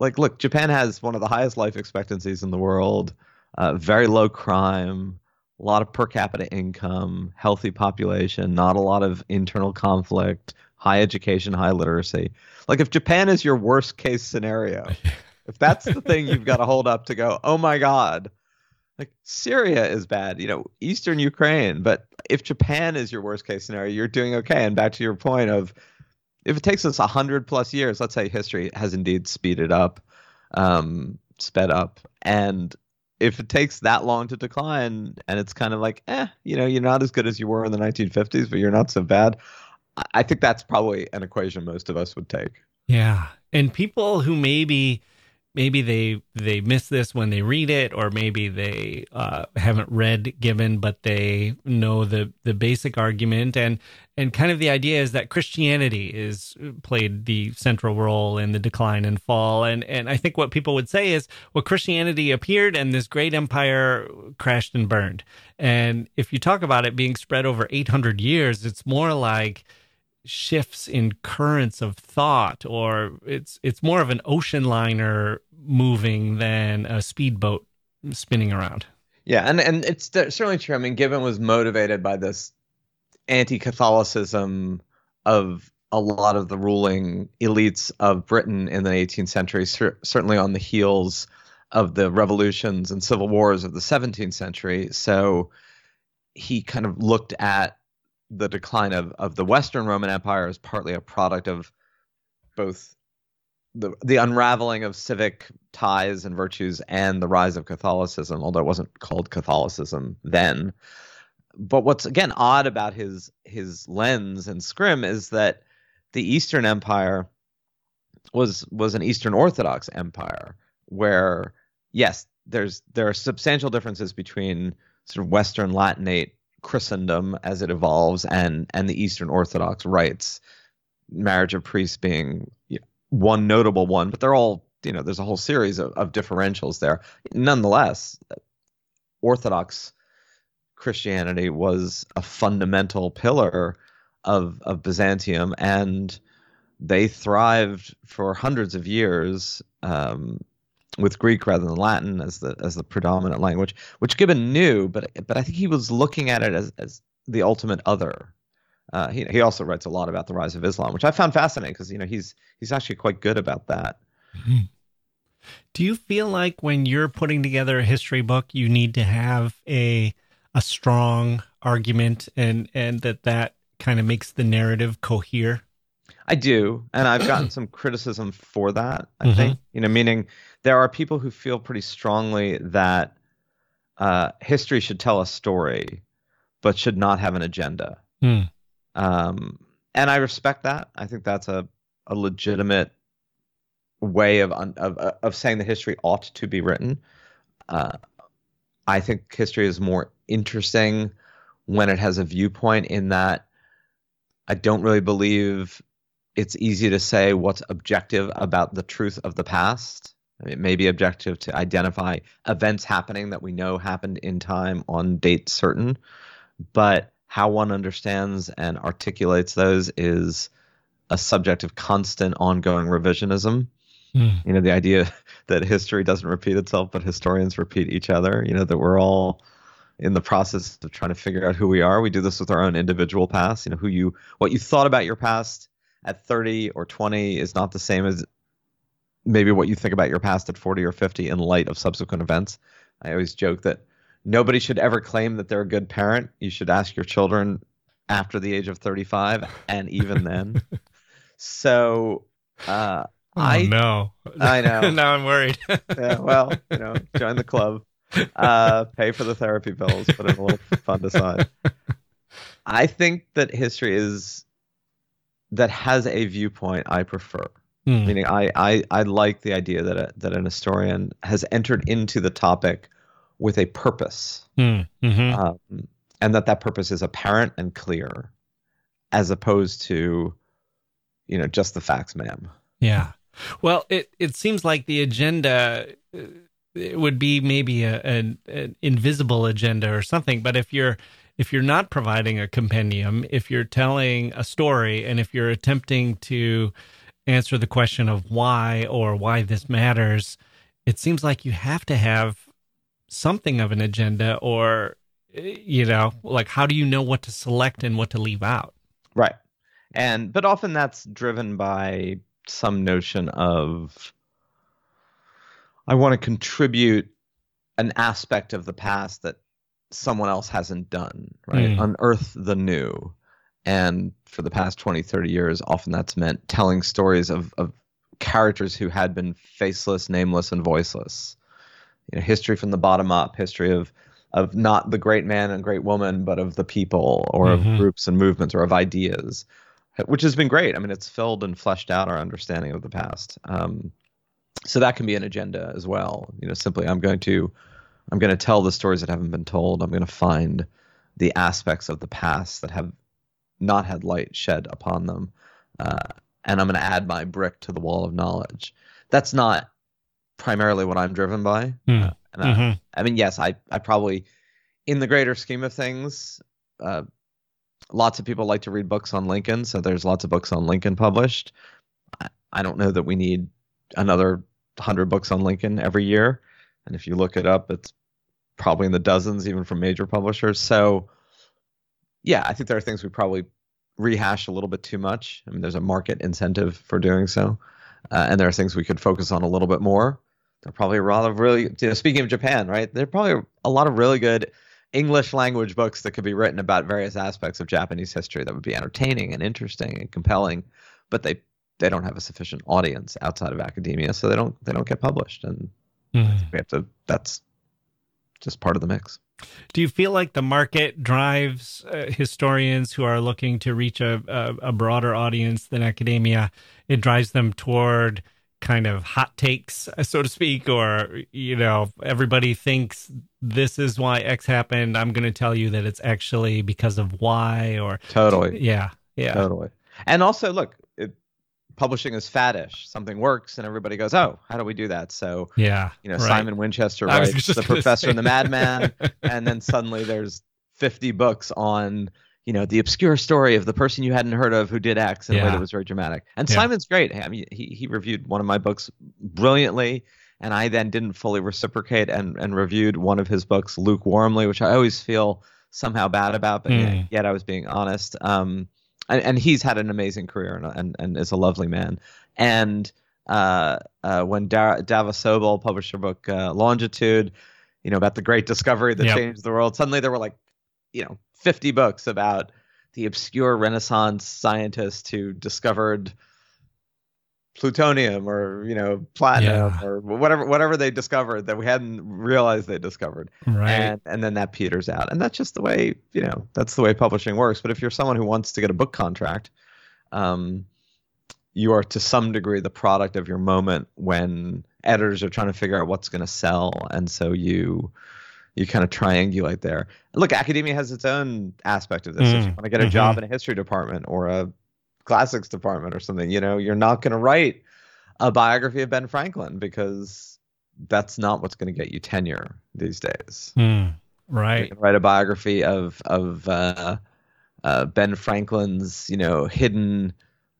like look, Japan has one of the highest life expectancies in the world, uh, very low crime, a lot of per capita income, healthy population, not a lot of internal conflict, high education, high literacy. Like if Japan is your worst case scenario, <laughs> if that's the thing you've got to hold up to go, "Oh my god, like Syria is bad, you know, Eastern Ukraine. But if Japan is your worst case scenario, you're doing okay. And back to your point of if it takes us a hundred plus years, let's say history has indeed speeded up, um, sped up, and if it takes that long to decline, and it's kind of like, eh, you know, you're not as good as you were in the 1950s, but you're not so bad. I think that's probably an equation most of us would take. Yeah, and people who maybe maybe they they miss this when they read it or maybe they uh, haven't read gibbon but they know the the basic argument. And and kind of the idea is that christianity is played the central role in the decline and fall. And and i think what people would say is well christianity appeared and this great empire crashed and burned. And if you talk about it being spread over 800 years it's more like shifts in currents of thought or it's it's more of an ocean liner moving than a speedboat spinning around. Yeah and and it's certainly true. I mean gibbon was motivated by this anti-catholicism of a lot of the ruling elites of britain in the 18th century cer- certainly on the heels of the revolutions and civil wars of the 17th century. So he kind of looked at the decline of, of the Western Roman Empire is partly a product of both the the unraveling of civic ties and virtues and the rise of Catholicism, although it wasn't called Catholicism then. But what's again odd about his his lens and scrim is that the Eastern Empire was was an Eastern Orthodox empire where yes, there's there are substantial differences between sort of Western Latinate Christendom as it evolves and and the Eastern Orthodox rites, marriage of priests being one notable one, but they're all you know there's a whole series of, of differentials there. Nonetheless, Orthodox Christianity was a fundamental pillar of of Byzantium, and they thrived for hundreds of years. Um, with Greek rather than Latin as the as the predominant language, which Gibbon knew, but but I think he was looking at it as as the ultimate other. Uh, he he also writes a lot about the rise of Islam, which I found fascinating because you know he's he's actually quite good about that. Mm-hmm. Do you feel like when you're putting together a history book, you need to have a a strong argument and and that that kind of makes the narrative cohere? I do, and I've gotten <clears throat> some criticism for that. I mm-hmm. think you know, meaning there are people who feel pretty strongly that uh, history should tell a story, but should not have an agenda. Mm. Um, and I respect that. I think that's a, a legitimate way of, of of saying the history ought to be written. Uh, I think history is more interesting when it has a viewpoint. In that, I don't really believe it's easy to say what's objective about the truth of the past. It may be objective to identify events happening that we know happened in time on date certain, but how one understands and articulates those is a subject of constant ongoing revisionism. Mm. You know, the idea <laughs> that history doesn't repeat itself, but historians repeat each other, you know, that we're all in the process of trying to figure out who we are. We do this with our own individual past, you know, who you what you thought about your past at 30 or 20 is not the same as maybe what you think about your past at 40 or 50 in light of subsequent events. I always joke that nobody should ever claim that they're a good parent. You should ask your children after the age of 35 and even then. <laughs> so, uh, oh, I know. I know. <laughs> now I'm worried. <laughs> yeah, well, you know, join the club, uh, pay for the therapy bills, put in a little fund aside. I think that history is that has a viewpoint I prefer. Mm. Meaning, I, I I like the idea that a, that an historian has entered into the topic with a purpose, mm. mm-hmm. um, and that that purpose is apparent and clear, as opposed to, you know, just the facts, ma'am. Yeah. Well, it it seems like the agenda uh, it would be maybe a, an, an invisible agenda or something. But if you're if you're not providing a compendium, if you're telling a story, and if you're attempting to answer the question of why or why this matters, it seems like you have to have something of an agenda or you know like how do you know what to select and what to leave out? Right. And but often that's driven by some notion of i want to contribute an aspect of the past that someone else hasn't done right? Mm. unearth the new. And for the past 20 30 years often that's meant telling stories of, of characters who had been faceless nameless and voiceless you know, history from the bottom up, history of of not the great man and great woman, but of the people or mm-hmm. of groups and movements or of ideas, which has been great. I mean, it's filled and fleshed out our understanding of the past. Um, so that can be an agenda as well. You know, simply I'm going to I'm going to tell the stories that haven't been told. I'm going to find the aspects of the past that have not had light shed upon them, uh, and I'm going to add my brick to the wall of knowledge. That's not primarily what I'm driven by. Mm. Uh, and I, mm-hmm. I, mean, yes, I, I probably, in the greater scheme of things, uh, lots of people like to read books on Lincoln, so there's lots of books on Lincoln published. I, I don't know that we need another hundred books on Lincoln every year, and if you look it up, it's probably in the dozens, even from major publishers. So, yeah, I think there are things we probably rehash a little bit too much. I mean, there's a market incentive for doing so, uh, and there are things we could focus on a little bit more. There are probably a lot of really, you know, speaking of Japan, right? There are probably a lot of really good English language books that could be written about various aspects of Japanese history that would be entertaining and interesting and compelling, but they they don't have a sufficient audience outside of academia, so they don't they don't get published, and mm. we have to. That's just part of the mix. Do you feel like the market drives uh, historians who are looking to reach a, a, a broader audience than academia? It drives them toward kind of hot takes, <laughs> so to speak, or, you know, everybody thinks this is why X happened. I'm going to tell you that it's actually because of Y or. Totally. Yeah. Yeah. Totally. And also, look, publishing is faddish. Something works, and everybody goes, "Oh, how do we do that?" So yeah, you know, right. Simon Winchester <laughs> writes The Professor and the Madman, <laughs> and then suddenly there's 50 books on you know the obscure story of the person you hadn't heard of who did X in yeah. a way that was very dramatic. And yeah. Simon's great. I mean, he he reviewed one of my books brilliantly. And I then didn't fully reciprocate and, and reviewed one of his books lukewarmly, which I always feel somehow bad about, but mm. yet, yet I was being honest. Um, and, and he's had an amazing career and, and, and is a lovely man. And uh, uh, when da- Dava Sobel published her book uh, Longitude, you know about the great discovery that yep. changed the world, suddenly there were like, you know, 50 books about the obscure Renaissance scientist who discovered plutonium or you know platinum yeah. or whatever whatever they discovered that we hadn't realized they discovered. Right. And and then that peters out. And that's just the way you know that's the way publishing works. But if you're someone who wants to get a book contract um you are to some degree the product of your moment when editors are trying to figure out what's going to sell. And so you you kind of triangulate there. Look academia has its own aspect of this. Mm. if you want to get a mm-hmm. job in a history department or a classics department or something. You know, you're not going to write a biography of Ben Franklin because that's not what's going to get you tenure these days. Mm, right. write a biography of of uh, uh, Ben Franklin's, you know, hidden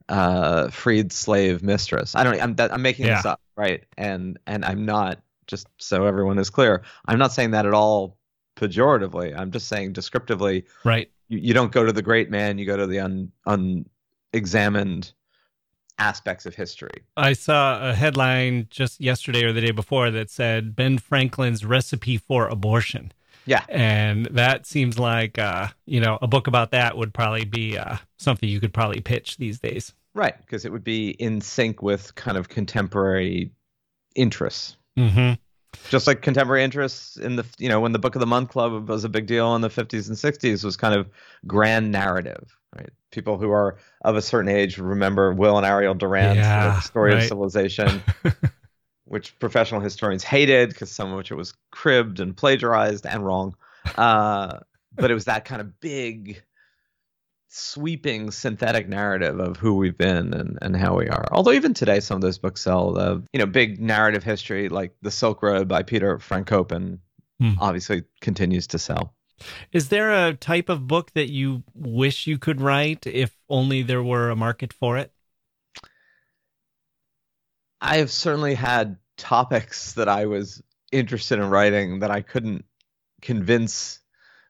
uh, freed slave mistress. I don't. I'm I'm making yeah. this up, right? And and I'm not just so everyone is clear. I'm not saying that at all pejoratively. I'm just saying descriptively. Right. You, you don't go to the great man. You go to the un un examined aspects of history. I saw a headline just yesterday or the day before that said Ben Franklin's recipe for abortion. Yeah. And that seems like, uh, you know, a book about that would probably be uh, something you could probably pitch these days. Right. Because it would be in sync with kind of contemporary interests. Mm-hmm. Just like contemporary interests in the, you know, when the Book of the Month Club was a big deal in the 50s and 60s was kind of grand narrative right? People who are of a certain age remember Will and Ariel Durant's yeah, story right. of civilization, <laughs> which professional historians hated because some of which it was cribbed and plagiarized and wrong. Uh, but it was that kind of big sweeping synthetic narrative of who we've been and, and how we are. Although even today, some of those books sell. The you know big narrative history like The Silk Road by Peter Frankopan hmm. obviously continues to sell. Is there a type of book that you wish you could write if only there were a market for it? I have certainly had topics that I was interested in writing that I couldn't convince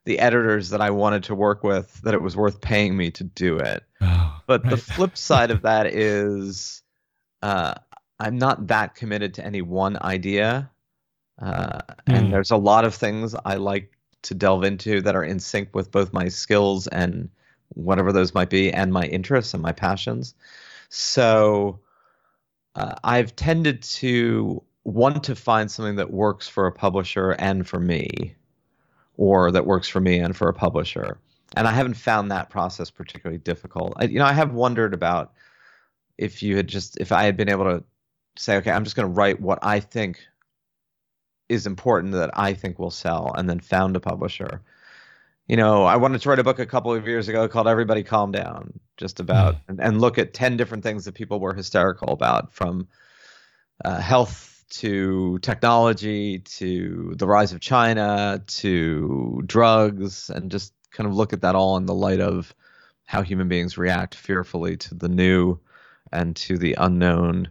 the editors that I wanted to work with that it was worth paying me to do it. Oh, but right. the flip side of <laughs> that is uh, I'm not that committed to any one idea. Uh, mm. And hmm. there's a lot of things I like to delve into that are in sync with both my skills and whatever those might be, and my interests and my passions. So uh, I've tended to want to find something that works for a publisher and for me or that works for me and for a publisher. And I haven't found that process particularly difficult. I, you know, I have wondered about if you had just if I had been able to say, okay, I'm just going to write what I think is important that I think will sell, and then found a publisher. You know, I wanted to write a book a couple of years ago called "Everybody Calm Down," just about mm. and, and, look at ten different things that people were hysterical about, from uh, health to technology to the rise of China to drugs and just kind of look at that all in the light of how human beings react fearfully to the new and to the unknown.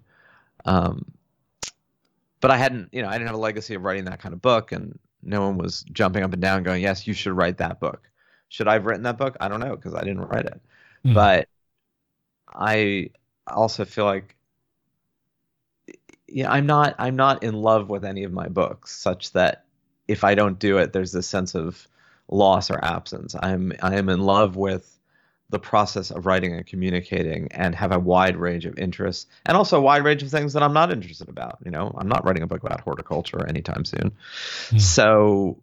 Um, but I hadn't, you know, I didn't have a legacy of writing that kind of book, and no one was jumping up and down going, "Yes, you should write that book." Should I have written that book? I don't know because I didn't write it. Mm-hmm. But I also feel like yeah, I'm not I'm not in love with any of my books, such that if I don't do it, there's this sense of loss or absence. I'm I am in love with the process of writing and communicating and have a wide range of interests and also a wide range of things that I'm not interested about. You know, I'm not writing a book about horticulture anytime soon. Mm. So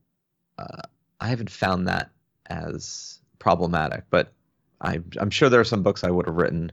uh, I haven't found that as problematic, but I, I'm sure there are some books I would have written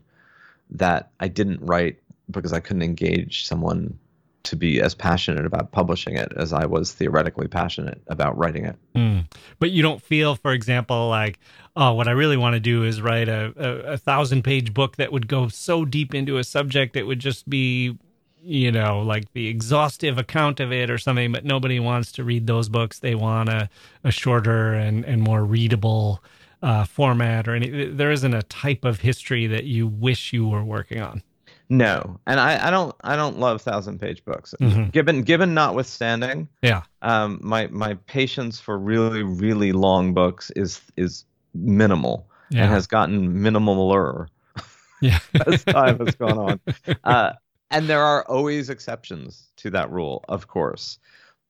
that I didn't write because I couldn't engage someone to be as passionate about publishing it as I was theoretically passionate about writing it. Mm. But you don't feel, for example, like, oh, what I really want to do is write a, a, a thousand page book that would go so deep into a subject it would just be, you know, like the exhaustive account of it or something. But nobody wants to read those books. They want a, a shorter and, and more readable uh, format or any. There isn't a type of history that you wish you were working on. No, and I, I don't I don't love thousand page books. Mm-hmm. Given Gibbon notwithstanding, yeah, um, my my patience for really really long books is is minimal yeah. and has gotten minimaler <laughs> yeah. <laughs> as time has gone on. Uh, and there are always exceptions to that rule, of course,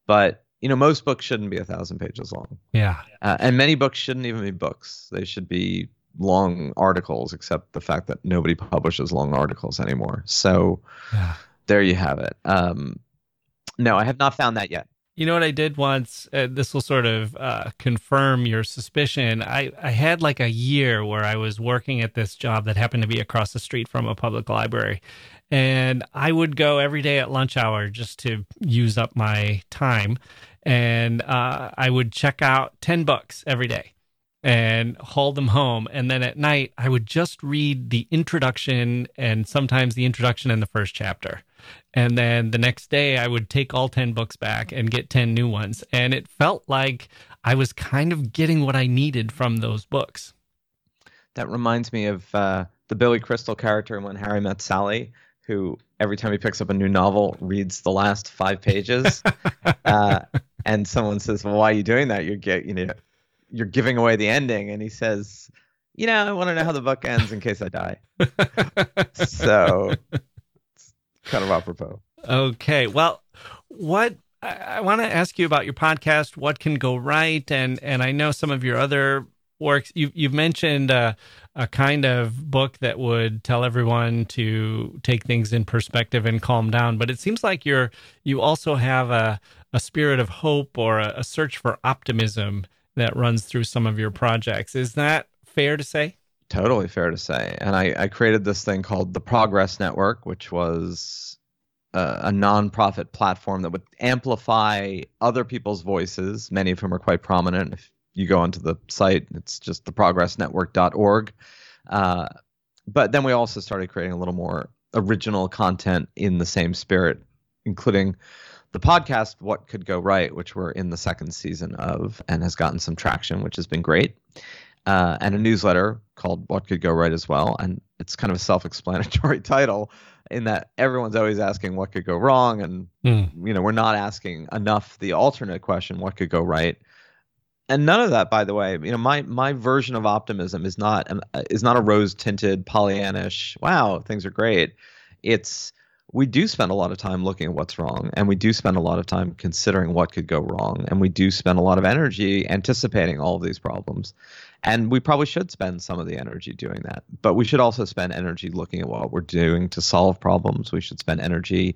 but you know most books shouldn't be a thousand pages long. Yeah, uh, and many books shouldn't even be books. They should be long articles, except the fact that nobody publishes long articles anymore. So yeah. there you have it. Um, no, I have not found that yet. You know what I did once? Uh, this will sort of uh, confirm your suspicion. I, I had like a year where I was working at this job that happened to be across the street from a public library. And I would go every day at lunch hour just to use up my time. And uh, I would check out 10 books every day and haul them home. And then at night, I would just read the introduction and sometimes the introduction and the first chapter. And then the next day, I would take all 10 books back and get 10 new ones. And it felt like I was kind of getting what I needed from those books. That reminds me of uh, the Billy Crystal character in When Harry Met Sally, who every time he picks up a new novel reads the last five pages. <laughs> uh, and someone says, "Well, why are you doing that? You're get you know you're giving away the ending and he says you know i want to know how the book ends in case i die. So it's kind of apropos. Okay well what I, I want to ask you about your podcast what can go right? And and i know some of your other works. You, you've mentioned uh, a kind of book that would tell everyone to take things in perspective and calm down but it seems like you're you also have a, a spirit of hope or a, a search for optimism that runs through some of your projects. Is that fair to say? Totally fair to say. And I, I created this thing called the Progress Network, which was a, a nonprofit platform that would amplify other people's voices, many of whom are quite prominent. If you go onto the site, it's just theprogressnetwork.org. Uh, but then we also started creating a little more original content in the same spirit, including the podcast what could go right which we're in the second season of and has gotten some traction which has been great uh, and a newsletter called what could go right as well. And it's kind of a self-explanatory <laughs> title in that everyone's always asking what could go wrong. And mm. you know we're not asking enough the alternate question what could go right? And none of that by the way you know my my version of optimism is not is not a rose tinted pollyannish wow things are great. It's we do spend a lot of time looking at what's wrong and we do spend a lot of time considering what could go wrong and we do spend a lot of energy anticipating all of these problems. And we probably should spend some of the energy doing that. But we should also spend energy looking at what we're doing to solve problems. We should spend energy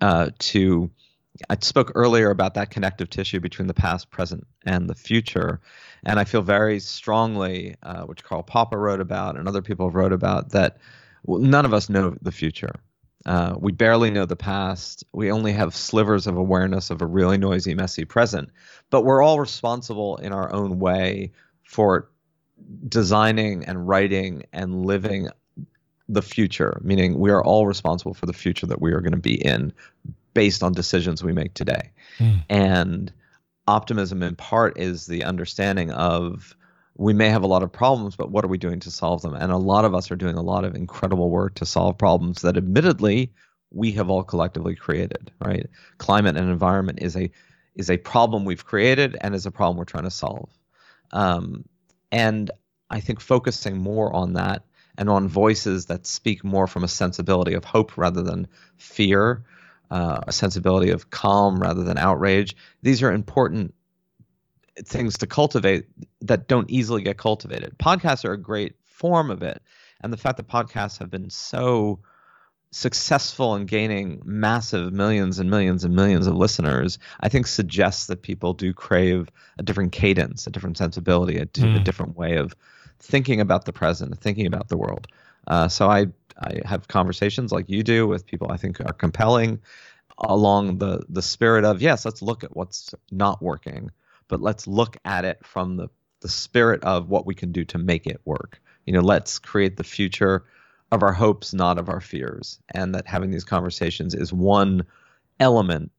uh, to i spoke earlier about that connective tissue between the past present and the future. And i feel very strongly uh, which karl popper wrote about and other people have wrote about that none of us know the future uh, we barely know the past. We only have slivers of awareness of a really noisy, messy present. But we're all responsible in our own way for designing and writing and living the future, meaning we are all responsible for the future that we are going to be in based on decisions we make today. Mm. And optimism, in part, is the understanding of we may have a lot of problems, but what are we doing to solve them? And a lot of us are doing a lot of incredible work to solve problems that admittedly we have all collectively created, right? Climate and environment is a is a problem we've created and is a problem we're trying to solve. Um, and I think focusing more on that and on voices that speak more from a sensibility of hope rather than fear, uh, a sensibility of calm rather than outrage. These are important things to cultivate that don't easily get cultivated. Podcasts are a great form of it. And the fact that podcasts have been so successful in gaining massive millions and millions and millions of listeners, I think suggests that people do crave a different cadence, a different sensibility, a, mm. a different way of thinking about the present, thinking about the world. Uh, so I I have conversations like you do with people I think are compelling along the the spirit of yes, let's look at what's not working but let's look at it from the, the spirit of what we can do to make it work. You know, let's create the future of our hopes, not of our fears. And that having these conversations is one element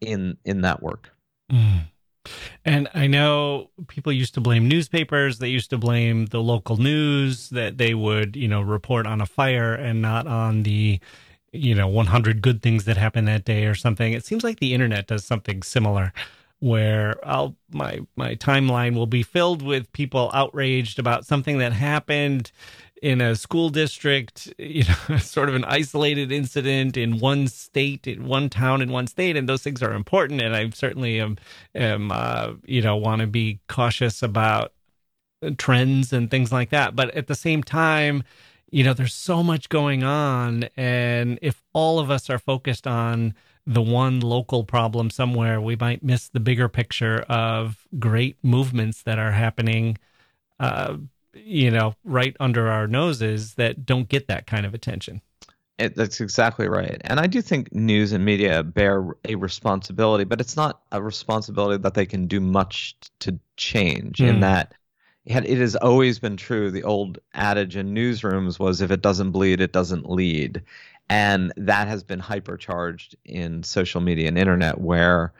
in in that work. Mm. And I know people used to blame newspapers. They used to blame the local news that they would, you know, report on a fire and not on the, you know, 100 good things that happened that day or something. It seems like the internet does something similar where I'll my my timeline will be filled with people outraged about something that happened in a school district, you know, <laughs> sort of an isolated incident in one state, in one town, in one state, and those things are important. And I certainly am, am uh, you know, want to be cautious about trends and things like that. But at the same time, you know, there's so much going on, and if all of us are focused on the one local problem somewhere, we might miss the bigger picture of great movements that are happening, uh, you know, right under our noses that don't get that kind of attention. It, that's exactly right. And I do think news and media bear a responsibility, but it's not a responsibility that they can do much to change mm. in hmm. that it has always been true. The old adage in newsrooms was if it doesn't bleed, it doesn't lead and that has been hypercharged in social media and internet where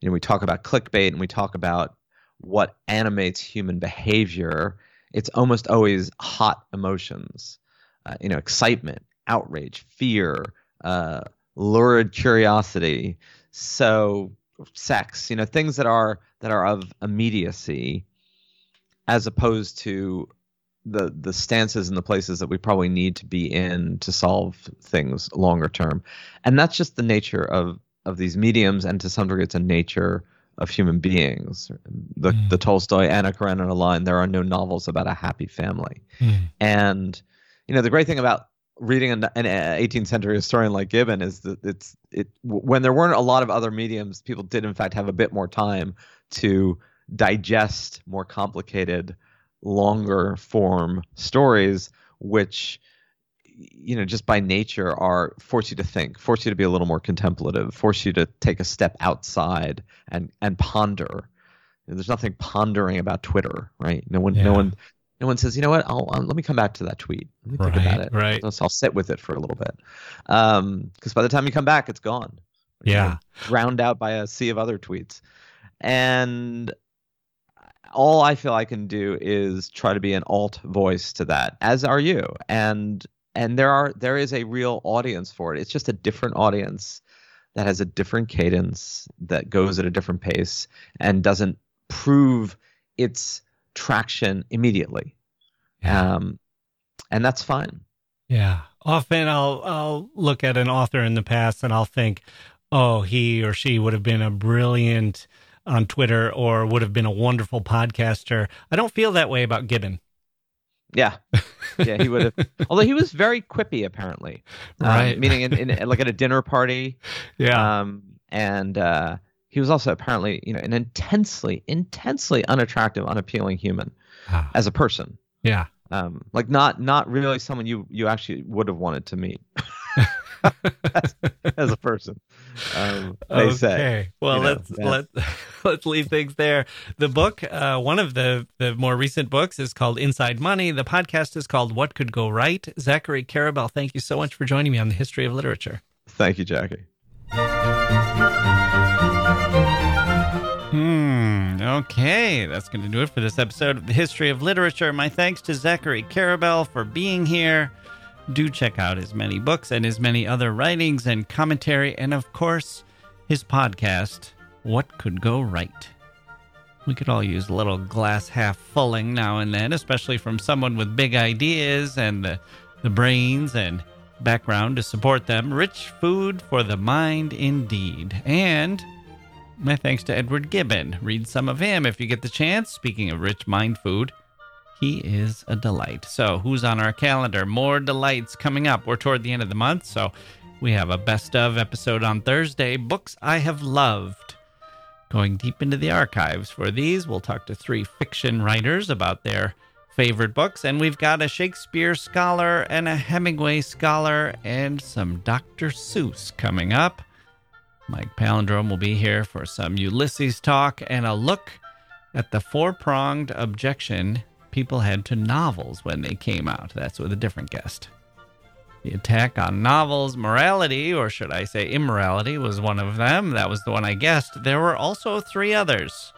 you know we talk about clickbait and we talk about what animates human behavior. It's almost always hot emotions uh, you know excitement outrage fear uh, lurid curiosity. So sex you know things that are that are of immediacy as opposed to the the stances and the places that we probably need to be in to solve things longer term and that's just the nature of of these mediums and to some degree it's a nature of human beings the mm. the tolstoy anna karenina line there are no novels about a happy family mm. and you know the great thing about reading an, an 18th century historian like gibbon is that it's it when there weren't a lot of other mediums people did in fact have a bit more time to digest more complicated longer form stories, which you know just by nature are force you to think, force you to be a little more contemplative, force you to take a step outside and and ponder. There's nothing pondering about Twitter, right? No one, yeah. no one, no one says, you know what, I'll, I'll let me come back to that tweet. Let me think right, about it. Right. I'll, I'll sit with it for a little bit. Because um, by the time you come back, it's gone. Yeah. Drowned out by a sea of other tweets. And all I feel I can do is try to be an alt voice to that, as are you. And and there are there is a real audience for it. It's just a different audience that has a different cadence that goes at a different pace and doesn't prove its traction immediately. Yeah. Um, and that's fine. Yeah. Often I'll I'll look at an author in the past and I'll think, oh, he or she would have been a brilliant on Twitter or would have been a wonderful podcaster. I don't feel that way about Gibbon. Yeah, yeah, he would have. <laughs> although he was very quippy, apparently, um, right? Meaning in, in, like at a dinner party. <laughs> Yeah, um, and uh, he was also apparently, you know, an intensely, intensely unattractive, unappealing human ah. as a person. Yeah, um, like not not really someone you you actually would have wanted to meet. <laughs> as, <laughs> as, a person. Um, they okay. say. Well, let's let's <laughs> let's leave things there. The book, uh, one of the the more recent books, is called Inside Money. The podcast is called What Could Go Right. Zachary Karabell, thank you so much for joining me on the history of literature. Thank you, Jacke. Hmm. Okay, that's going to do it for this episode of the History of Literature. My thanks to Zachary Karabell for being here do check out his many books and his many other writings and commentary, and of course, his podcast, What Could Go Right. We could all use a little glass half fulling now and then, especially from someone with big ideas and the, the brains and background to support them. Rich food for the mind, indeed. And my thanks to Edward Gibbon. Read some of him if you get the chance. Speaking of rich mind food, he is a delight. So, who's on our calendar? More delights coming up. We're toward the end of the month, so we have a best of episode on Thursday Books I Have Loved. Going deep into the archives for these, we'll talk to three fiction writers about their favorite books, and we've got a Shakespeare scholar and a Hemingway scholar and some Dr. Seuss coming up. Mike Palindrome will be here for some Ulysses talk and a look at the four pronged objection people had to novels when they came out. That's with a different guest. The attack on novels, morality, or should I say immorality, was one of them. That was the one I guessed. There were also three others.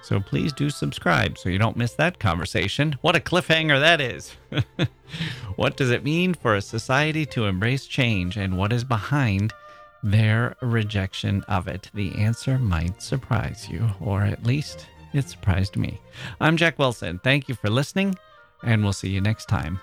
So please do subscribe so you don't miss that conversation. What a cliffhanger that is. <laughs> what does it mean for a society to embrace change and what is behind their rejection of it? The answer might surprise you, or at least it surprised me. I'm Jacke Wilson. Thank you for listening, and we'll see you next time.